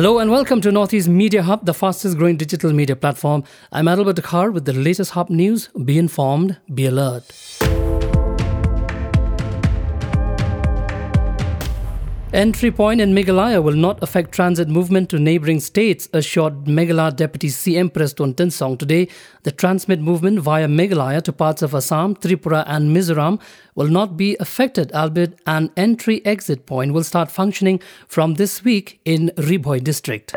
Hello and welcome to Northeast Media Hub, the fastest growing digital media platform. I'm Adalbert Dakar with the latest Hub news. Be informed, be alert. Entry point in Meghalaya will not affect transit movement to neighbouring states, assured Meghalaya Deputy CM Prestone Tynsong today. The transmit movement via Meghalaya to parts of Assam, Tripura and Mizoram will not be affected, albeit an entry-exit point will start functioning from this week in Ribhoi district.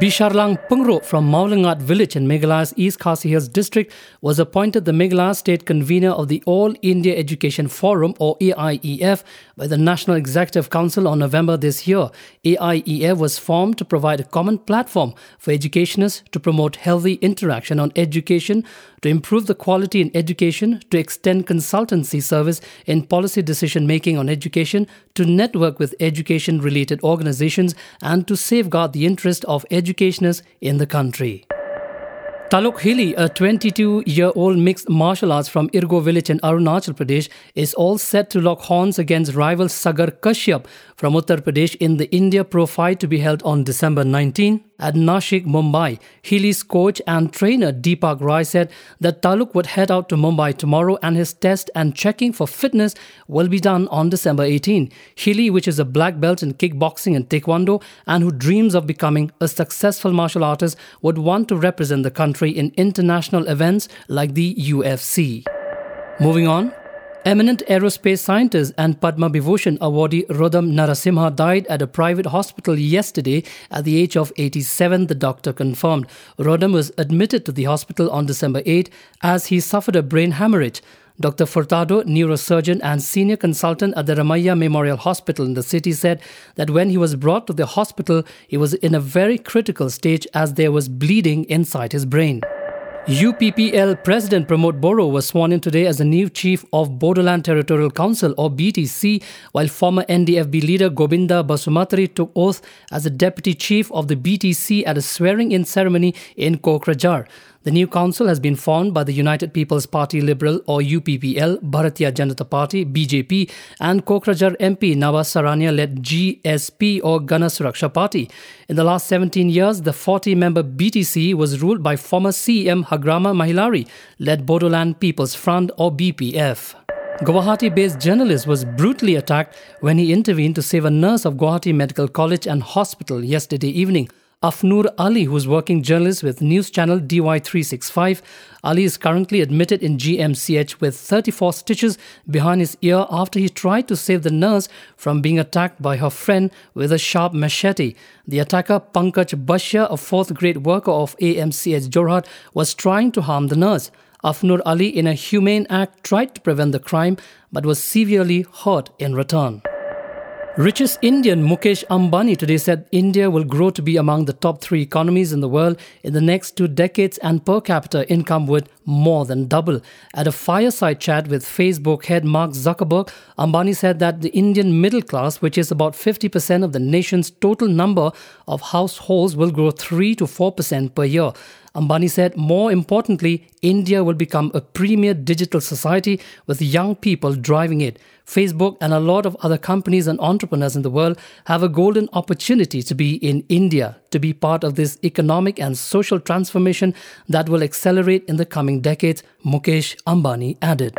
Bisharlang Pungro from Maulangat village in Meghalaya's East Khasi Hills district was appointed the Meghalaya state convener of the All India Education Forum or AIEF by the National Executive Council on November this year. AIEF was formed to provide a common platform for educationists to promote healthy interaction on education, to improve the quality in education, to extend consultancy service in policy decision making on education, to network with education related organizations, and to safeguard the interest of educationists in the country. Taluk Hili, a 22 year old mixed martial arts from Irgo village in Arunachal Pradesh, is all set to lock horns against rival Sagar Kashyap from Uttar Pradesh in the India Pro fight to be held on December 19 at Nashik, Mumbai. Hili's coach and trainer Deepak Rai said that Taluk would head out to Mumbai tomorrow and his test and checking for fitness will be done on December 18. Hili, which is a black belt in kickboxing and taekwondo and who dreams of becoming a successful martial artist, would want to represent the country in international events like the UFC. Moving on, Eminent aerospace scientist and Padma Vibhushan awardee Roddam Narasimha died at a private hospital yesterday at the age of 87, the doctor confirmed. Roddam was admitted to the hospital on December 8 as he suffered a brain hemorrhage. Dr. Furtado, neurosurgeon and senior consultant at the Ramaiah Memorial Hospital in the city, said that when he was brought to the hospital, he was in a very critical stage as there was bleeding inside his brain. UPPL President Pramod Boro was sworn in today as the new chief of Bodoland Territorial Council or BTC, while former NDFB leader Gobinda Basumatary took oath as the deputy chief of the BTC at a swearing-in ceremony in Kokrajhar. The new council has been formed by the United People's Party Liberal or UPPL, Bharatiya Janata Party BJP, and Kokrajhar MP Nawaz Sarania led GSP or Gana Suraksha Party. In the last 17 years, the 40 member BTC was ruled by former CM Hagrama Mohilary, led Bodoland People's Front or BPF. Guwahati based journalist was brutally attacked when he intervened to save a nurse of Guwahati Medical College and Hospital yesterday evening. Afnoor Ali, who's working journalist with news channel DY365. Ali is currently admitted in GMCH with 34 stitches behind his ear after he tried to save the nurse from being attacked by her friend with a sharp machete. The attacker, Pankaj Bashya, a fourth grade worker of AMCH Jorhat, was trying to harm the nurse. Afnoor Ali, in a humane act, tried to prevent the crime but was severely hurt in return. Richest Indian Mukesh Ambani today said India will grow to be among the top three economies in the world in the next two decades and per capita income would more than double. At a fireside chat with Facebook head Mark Zuckerberg, Ambani said that the Indian middle class, which is about 50% of the nation's total number of households, will grow 3 to 4% per year. Ambani said, more importantly, India will become a premier digital society with young people driving it. Facebook and a lot of other companies and entrepreneurs in the world have a golden opportunity to be in India, to be part of this economic and social transformation that will accelerate in the coming decades, Mukesh Ambani added.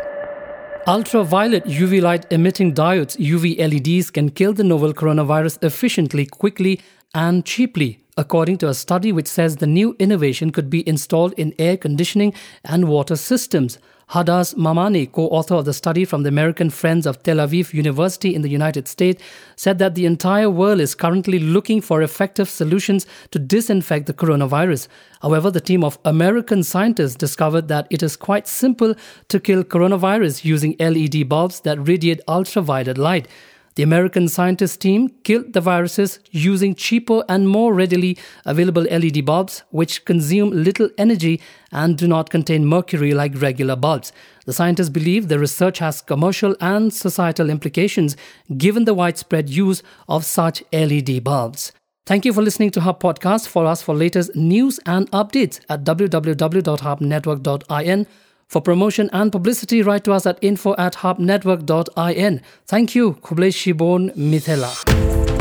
Ultraviolet UV light emitting diodes, UV LEDs, can kill the novel coronavirus efficiently, quickly, and cheaply according to a study which says the new innovation could be installed in air conditioning and water systems. Hadas Mamane, co author of the study from the American Friends of Tel Aviv University in the United States, said that the entire world is currently looking for effective solutions to disinfect the coronavirus. However, the team of American scientists discovered that it is quite simple to kill coronavirus using LED bulbs that radiate ultraviolet light. The American scientist team killed the viruses using cheaper and more readily available LED bulbs, which consume little energy and do not contain mercury like regular bulbs. The scientists believe the research has commercial and societal implications given the widespread use of such LED bulbs. Thank you for listening to Hub Podcast. Follow us for latest news and updates at www.hubnetwork.in for promotion and publicity, write to us at info at hubnetwork.in. Thank you, Kublai Shibon Mithela.